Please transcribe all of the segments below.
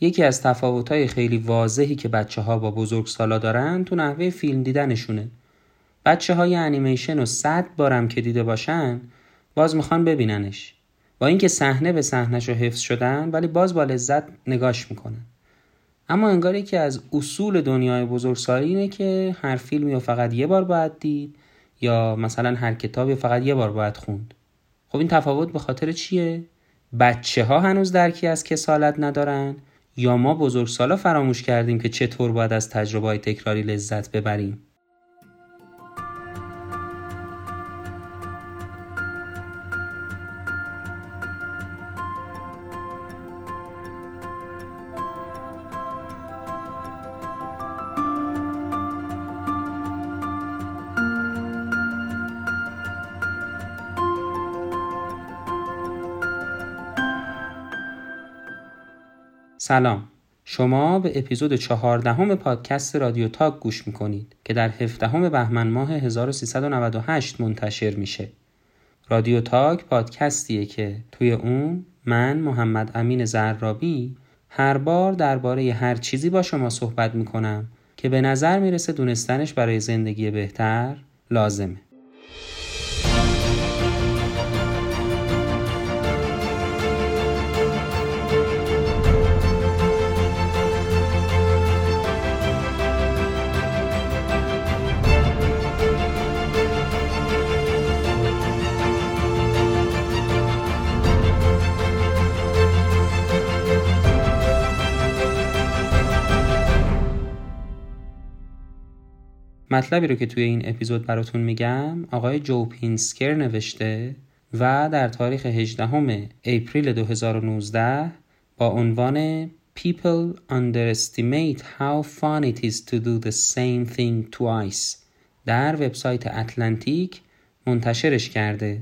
یکی از تفاوت‌های خیلی واضحی که بچه ها با بزرگسالا دارن تو نحوه فیلم دیدنشونه. بچه های انیمیشن و صد بارم که دیده باشن باز می‌خوان ببیننش. با اینکه صحنه به صحنهش رو حفظ شدن ولی باز با لذت نگاش می‌کنن. اما انگار که از اصول دنیای بزرگسالی اینه که هر فیلمی رو فقط یه بار باید دید یا مثلا هر کتابی فقط یه بار باید خوند. خب این تفاوت به خاطر چیه؟ بچه ها هنوز درکی از کسالت ندارن؟ یا ما بزرگسالا فراموش کردیم که چطور باید از تجربه تکراری لذت ببریم؟ سلام. شما به اپیزود چهاردهم پادکست رادیو تاک گوش می‌کنید که در هفدهم بهمن ماه 1398 منتشر میشه. رادیو تاک پادکستیه که توی اون من محمد امین زرابی هر بار درباره هر چیزی با شما صحبت می‌کنم که به نظر می‌رسه دونستنش برای زندگی بهتر لازمه. مطلبی رو که توی این اپیزود براتون میگم آقای جو پینسکر نوشته و در تاریخ 18 اپریل 2019 با عنوان People underestimate how fun it is to do the same thing twice در وبسایت اتلانتیک منتشرش کرده.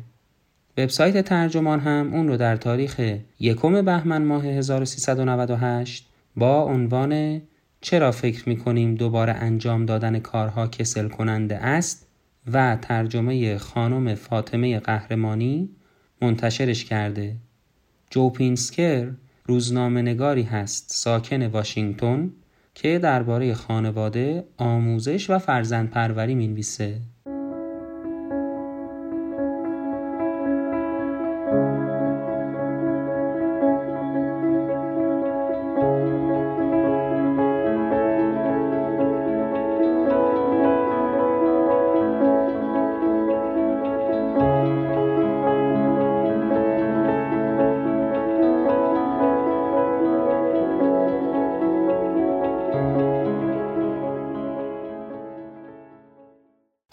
وبسایت ترجمان هم اون رو در تاریخ یکم بهمن ماه 1398 با عنوان چرا فکر می کنیم دوباره انجام دادن کارها کسل کننده است و ترجمه خانم فاطمه قهرمانی منتشرش کرده جو پینسکر روزنامه نگاری هست ساکن واشنگتن که درباره خانواده، آموزش و فرزند پروری می نویسه.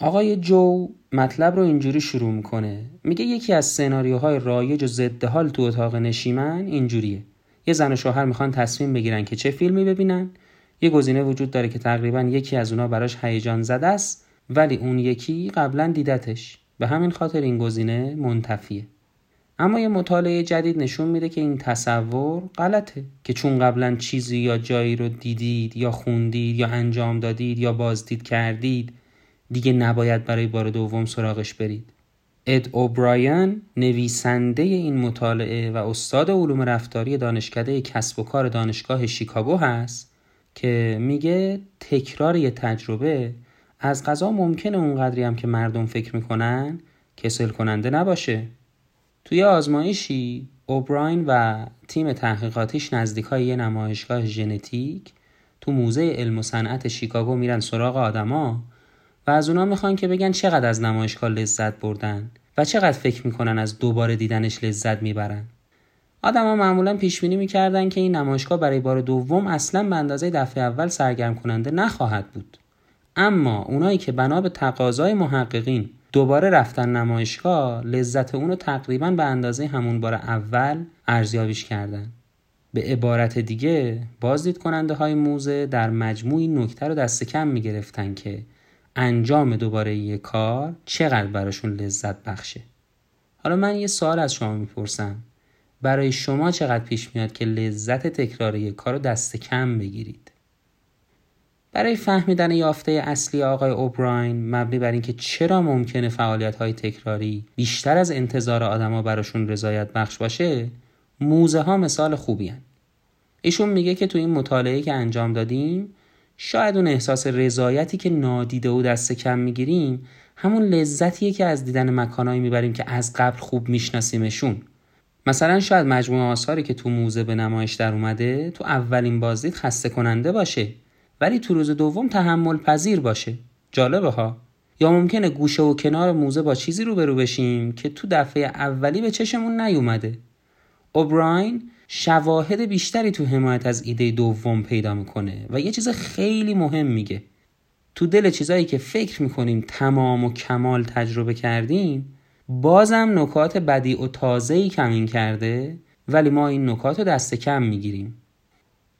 آقای جو مطلب رو اینجوری شروع می‌کنه. میگه یکی از سناریوهای رایج و ضد حال تو اتاق نشیمن اینجوریه. یه زن و شوهر می‌خوان تصمیم بگیرن که چه فیلمی ببینن. یه گزینه وجود داره که تقریبا یکی از اونا براش هیجان زده است ولی اون یکی قبلا دیدتش. به همین خاطر این گزینه منتفیه. اما یه مطالعه جدید نشون میده که این تصور غلطه که چون قبلا چیزی یا جایی رو دیدید یا خوندید یا انجام دادید یا بازدید کردید دیگه نباید برای بار دوم سراغش برید. اد اوبرایان نویسنده این مطالعه و استاد علوم رفتاری دانشکده کسب و کار دانشگاه شیکاگو هست که میگه تکرار یه تجربه از غذا ممکنه اونقدری هم که مردم فکر می‌کنن کسل کننده نباشه. توی آزمایشی اوبراین و تیم تحقیقاتیش نزدیک های یه نمایشگاه ژنتیک تو موزه علم و صنعت شیکاگو میرن سراغ آدما و از اونا می‌خوان که بگن چقدر از نمایشگاه لذت بردن و چقدر فکر می‌کنن از دوباره دیدنش لذت می‌برن. آدما معمولا پیش بینی می‌کردن که این نمایشگاه برای بار دوم اصلا به اندازه دفعه اول سرگرم کننده نخواهد بود. اما اونایی که بنا به تقاضای محققین دوباره رفتن نمایشگاه لذت اونو تقریبا به اندازه همون بار اول ارزیابیش کردن. به عبارت دیگه بازدید کننده های موزه در مجموعی نکته رو دست کم می‌گرفتن که انجام دوباره یه کار چقدر براشون لذت بخشه؟ حالا من یه سوال از شما می‌پرسم. برای شما چقدر پیش میاد که لذت تکرار یک کار رو دست کم بگیرید؟ برای فهمیدن یافته اصلی آقای اوبراین مبنی بر اینکه چرا ممکنه فعالیت های تکراری بیشتر از انتظار آدما براشون رضایت بخش باشه موزه ها مثال خوبی هن. ایشون میگه که تو این مطالعه که انجام دادیم شاید اون احساس رضایتی که نادیده و دست کم می‌گیریم همون لذتیه که از دیدن مکانهایی می‌بریم که از قبل خوب میشناسیمشون. مثلا شاید مجموعه آثاری که تو موزه به نمایش در اومده تو اولین بازدید خسته کننده باشه ولی تو روز دوم تحمل پذیر باشه. جالبه ها؟ یا ممکنه گوشه و کنار موزه با چیزی روبرو بشیم که تو دفعه اولی به چشمون نیومده. اوبراین شواهد بیشتری تو حمایت از ایده دوم پیدا می‌کنه و یه چیز خیلی مهم میگه. تو دل چیزایی که فکر می‌کنیم تمام و کمال تجربه کردیم بازم نکات بدی و تازه‌ای کمین کرده ولی ما این نکات رو دست کم می‌گیریم.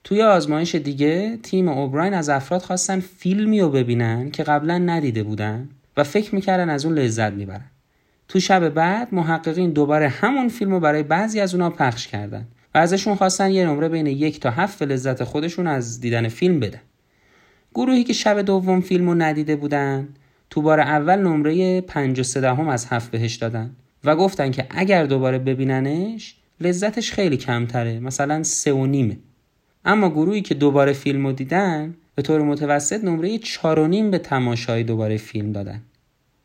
توی آزمایش دیگه تیم اوبراین از افراد خواستن فیلمی رو ببینن که قبلا ندیده بودن و فکر می‌کردن از اون لذت می‌برن. تو شب بعد محققین دوباره همون فیلم رو برای بعضی از اونا پخش کردن. ازشون خواستن یه نمره بین یک تا هفت لذت خودشون از دیدن فیلم بدن. گروهی که شب دوم فیلم رو ندیده بودن تو بار اول نمره 5 و دهم از هفت بهش دادن و گفتن که اگر دوباره ببیننش لذتش خیلی کمتره مثلا سه و نیمه. اما گروهی که دوباره فیلم رو دیدن به طور متوسط نمره چار و نیم به تماشای دوباره فیلم دادن.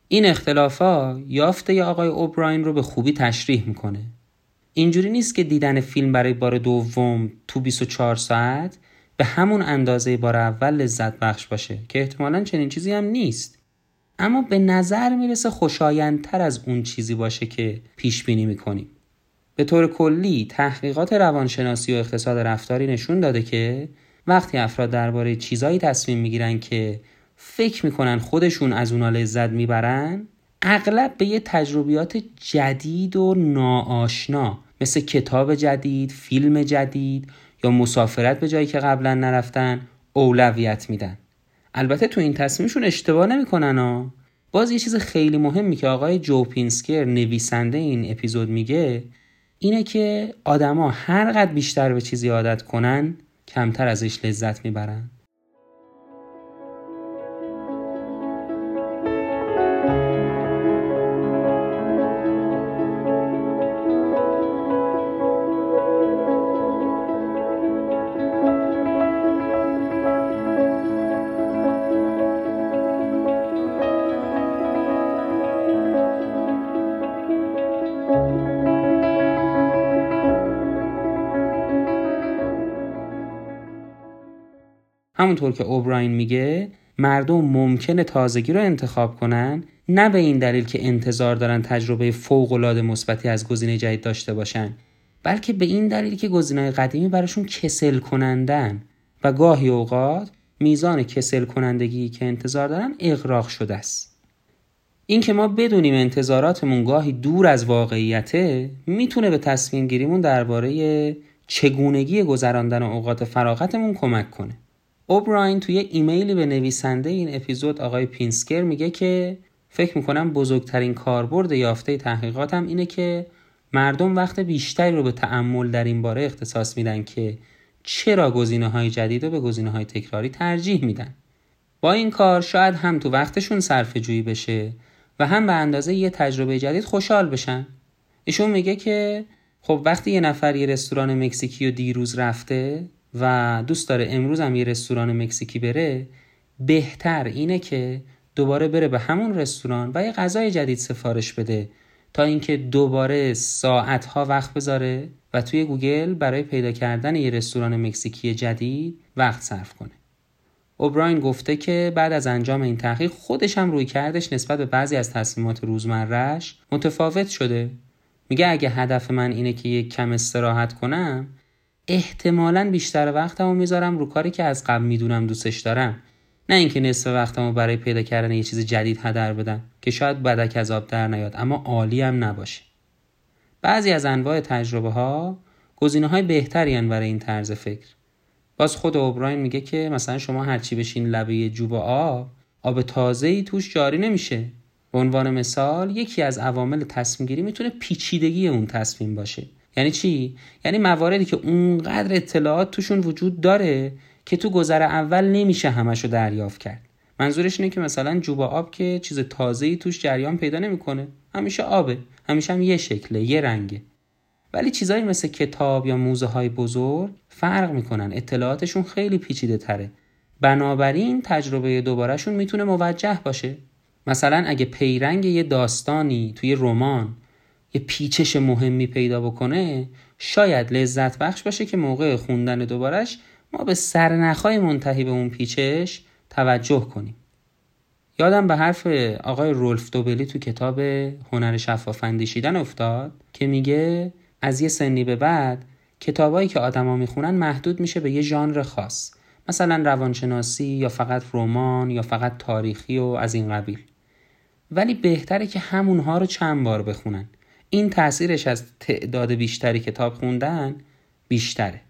این اختلافا یافته آقای اوبراین رو به خوبی تشریح می‌کنه. اینجوری نیست که دیدن فیلم برای بار دوم تو 24 ساعت به همون اندازه بار اول لذت بخش باشه که احتمالا چنین چیزی هم نیست. اما به نظر می‌رسه خوشایندتر از اون چیزی باشه که پیش بینی می‌کنیم به طور کلی تحقیقات روانشناسی و اقتصاد رفتاری نشون داده که وقتی افراد درباره چیزایی تصمیم می‌گیرن که فکر می‌کنن خودشون از اونا لذت می‌برن اغلب به یه تجربیات جدید و ناآشنا مثل کتاب جدید، فیلم جدید یا مسافرت به جایی که قبلا نرفتن اولویت میدن. البته تو این تصمیمشون اشتباه نمی‌کنن ها. باز یه چیز خیلی مهمی که آقای جو پینسکر نویسنده این اپیزود میگه اینه که آدما هر قد بیشتر به چیزی عادت کنن کمتر ازش لذت می‌برن. همونطور که اوبراین میگه مردم ممکنه تازگی رو انتخاب کنن نه به این دلیل که انتظار دارن تجربه فوق العاده مثبتی از گزینه جدید داشته باشن بلکه به این دلیل که گزینه‌های قدیمی براشون کسل کنندن و گاهی اوقات میزان کسل کنندگی که انتظار دارن اغراق شده است. این که ما بدونیم انتظاراتمون گاهی دور از واقعیته می‌تونه به تصمیم گیریمون درباره چگونگی گذراندن اوقات فراغتمون کمک کنه. اوبراین توی ایمیلی به نویسنده این اپیزود آقای پینسکر میگه که فکر می‌کنم بزرگترین کاربرد یافته تحقیقاتم اینه که مردم وقت بیشتری رو به تعمل در این باره اختصاص میدن که چرا گزینه های جدید رو به گزینه های تکراری ترجیح میدن. با این کار شاید هم تو وقتشون صرف جویی بشه و هم به اندازه یه تجربه جدید خوشحال بشن. ایشون میگه که خب وقتی یه نفر یه رستوران مکزیکی و دیروز رفته و دوست داره امروز هم یه رستوران مکزیکی بره بهتر اینه که دوباره بره به همون رستوران و یه غذای جدید سفارش بده تا اینکه دوباره ساعتها وقت بذاره و توی گوگل برای پیدا کردن یه رستوران مکزیکی جدید وقت صرف کنه. اوبراین گفته که بعد از انجام این تحقیق خودش هم روی کردش نسبت به بعضی از تصمیمات روزمرهش متفاوت شده. میگه اگه هدف من اینه که یک کم استراحت کنم احتمالا بیشتر وقتمو می‌ذارم رو کاری که از قبل می‌دونم دوستش دارم. نه اینکه نصف وقتمو برای پیدا کردن یه چیز جدید هدر بدم که شاید بدک از آب در نیاد اما عالی هم نباشه. بعضی از انواع تجربه ها گزینه های بهتری برای این طرز فکر. باز خود اوبراین میگه که مثلا شما هرچی بشین لبه جوب آب آب تازه ای توش جاری نمیشه. به عنوان مثال یکی از عوامل تصمیم گیری می‌تونه پیچیدگی اون تصمیم باشه. یعنی چی؟ یعنی مواردی که اونقدر اطلاعات توشون وجود داره که تو گذر اول نمیشه همشو دریافت کرد. منظورش اینه که مثلا جوب آب که چیز تازه‌ای توش جریان پیدا نمی‌کنه همیشه آبه. همیشه هم یه شکله یه رنگه. ولی چیزایی مثل کتاب یا موزه های بزرگ فرق می‌کنن. اطلاعاتشون خیلی پیچیده تره. بنابراین تجربه دوبارهشون می‌تونه موجه باشه. مثلا اگه پیرنگ یه داستانی توی رمان یه پیچش مهمی پیدا بکنه شاید لذت بخش باشه که موقع خوندن دوبارش ما به سرنخهای منتهی به اون پیچش توجه کنیم. یادم به حرف آقای رولف دوبلی تو کتاب هنر شفاف اندیشیدن افتاد که میگه از یه سنی به بعد کتابایی که آدما می‌خونن محدود میشه به یه ژانر خاص مثلا روانشناسی یا فقط رمان یا فقط تاریخی و از این قبیل. ولی بهتره که همونها رو چند بار بخونن. این تاثیرش از تعداد بیشتری کتاب خوندن بیشتره.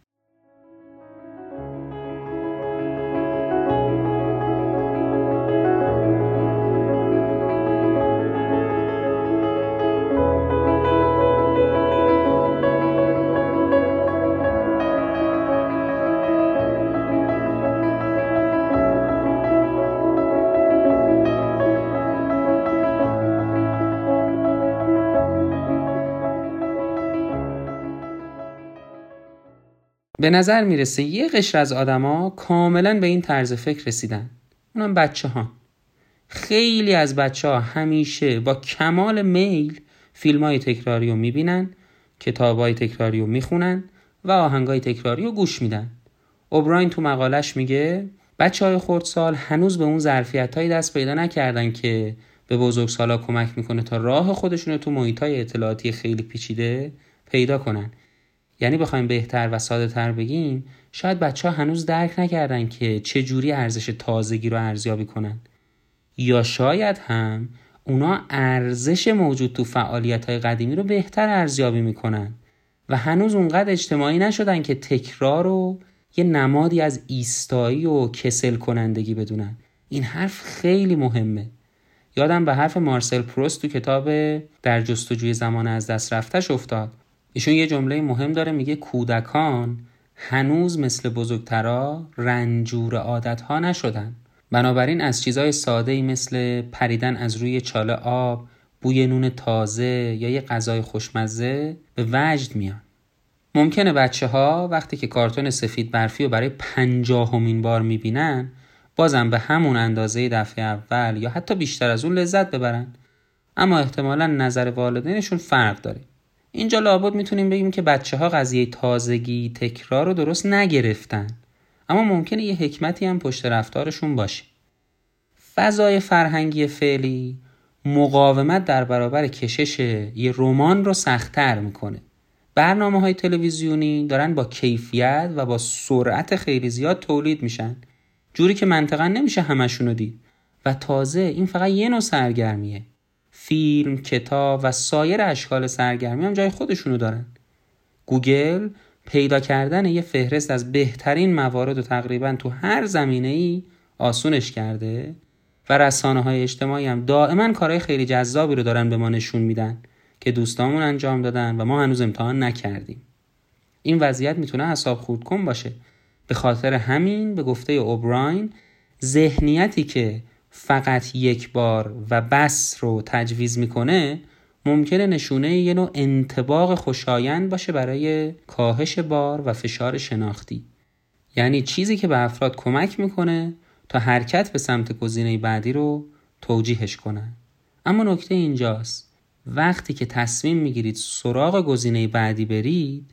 به نظر می‌رسه یه قشر از آدما کاملا به این طرز فکر رسیدن. اونم بچه ها خیلی از بچه ها همیشه با کمال میل فیلم های تکراری رو می‌بینن کتاب های تکراری رو می‌خونن و آهنگ های تکراری رو گوش میدن. اوبراین تو مقالش میگه بچه های خردسال هنوز به اون ظرفیت های دست پیدا نکردن که به بزرگسالا کمک می‌کنه تا راه خودشون تو محیط های اطلاعاتی خیلی پیچیده پیدا کنن. یعنی بخوایم بهتر و ساده تر بگیم شاید بچه ها هنوز درک نکردن که چه جوری ارزش تازگی رو ارزیابی کنن. یا شاید هم اونا ارزش موجود تو فعالیت های قدیمی رو بهتر ارزیابی می‌کنن و هنوز اونقدر اجتماعی نشدن که تکرار رو یه نمادی از ایستایی و کسل کنندگی بدونن. این حرف خیلی مهمه. یادم به حرف مارسل پروست تو کتاب در جستجوی زمان از دست رفتش افتاد. ایشون یه جمله مهم داره میگه کودکان هنوز مثل بزرگترا رنجور عادت ها نشدن. بنابراین از چیزای ساده ای مثل پریدن از روی چاله آب بوی نون تازه یا یه غذای خوشمزه به وجد میان. ممکنه بچه ها وقتی که کارتون سفید برفی رو برای پنجاهمین بار می‌بینن بازم به همون اندازه دفعه اول یا حتی بیشتر از اون لذت ببرن. اما احتمالا نظر والدینشون فرق داره. اینجا لابد می‌تونیم بگیم که بچه ها قضیه تازگی تکرار رو درست نگرفتن. اما ممکنه یه حکمتی هم پشت رفتارشون باشه. فضای فرهنگی فعلی مقاومت در برابر کشش یه رمان رو سختتر می‌کنه. برنامه های تلویزیونی دارن با کیفیت و با سرعت خیلی زیاد تولید میشن. جوری که منطقا نمیشه همشونو دید. و تازه این فقط یه نوع سرگرمیه. فیلم، کتاب و سایر اشکال سرگرمی هم جای خودشونو دارن. گوگل پیدا کردن یه فهرست از بهترین موارد و تقریبا تو هر زمینه ای آسونش کرده و رسانه های اجتماعی هم دائما کارهای خیلی جذابی رو دارن به ما نشون میدن که دوستامون انجام دادن و ما هنوز امتحان نکردیم. این وضعیت می‌تونه حساب خورد کن باشه. به خاطر همین به گفته اوبراین ذهنیتی که فقط یک بار و بس رو تجویز می‌کنه ممکنه نشونه یه نوع انتباق خوشایند باشه برای کاهش بار و فشار شناختی. یعنی چیزی که به افراد کمک می‌کنه تا حرکت به سمت گزینه بعدی رو توجیهش کنن. اما نکته اینجاست. وقتی که تصمیم می‌گیرید سراغ گزینه بعدی برید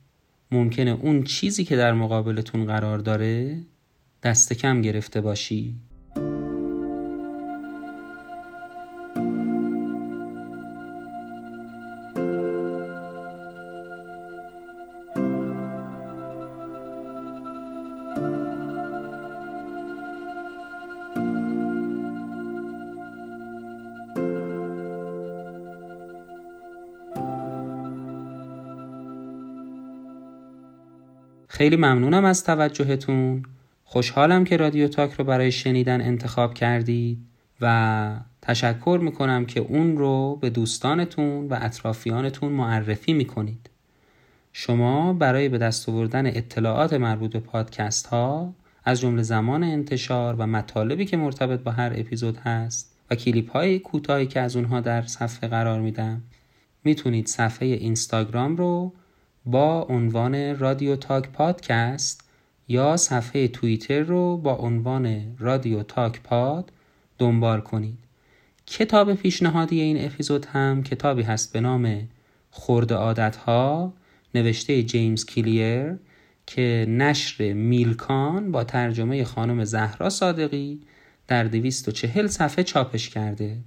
ممکنه اون چیزی که در مقابلتون قرار داره دست کم گرفته باشی خیلی ممنونم از توجهتون. خوشحالم که رادیو تاک رو برای شنیدن انتخاب کردید و تشکر می‌کنم که اون رو به دوستانتون و اطرافیانتون معرفی می‌کنید. شما برای به دست آوردن اطلاعات مربوط به پادکست ها از جمله زمان انتشار و مطالبی که مرتبط با هر اپیزود هست و کلیپ های کوتاهی که از اونها در صفحه قرار میدم می‌تونید صفحه اینستاگرام رو با عنوان رادیو تاک پادکست یا صفحه توییتر رو با عنوان رادیو تاک پاد دنبال کنید. کتاب پیشنهادی این اپیزود هم کتابی هست به نام خورد عادت ها نوشته جیمز کلیر که نشر میلکان با ترجمه خانم زهرا صادقی در 240 صفحه چاپش کرده.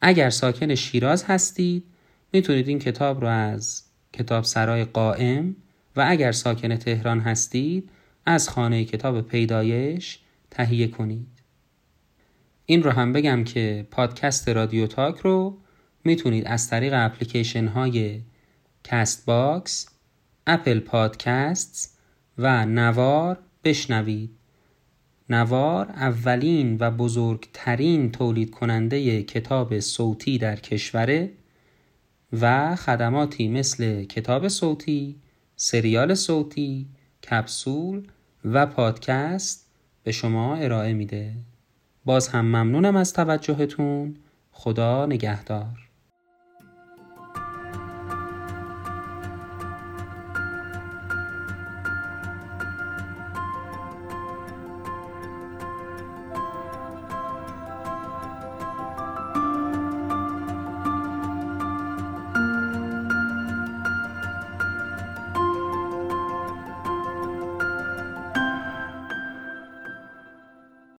اگر ساکن شیراز هستید می‌تونید این کتاب رو از کتاب سرای قائم و اگر ساکن تهران هستید از خانه کتاب پیدایش تهیه کنید این رو هم بگم که پادکست رادیو تاک رو می‌تونید از طریق اپلیکیشن های Castbox، Apple Podcast و نوار بشنوید. نوار اولین و بزرگترین تولید کننده کتاب صوتی در کشوره و خدماتی مثل کتاب صوتی، سریال صوتی، کپسول و پادکست به شما ارائه میده. باز هم ممنونم از توجهتون. خدا نگهدار.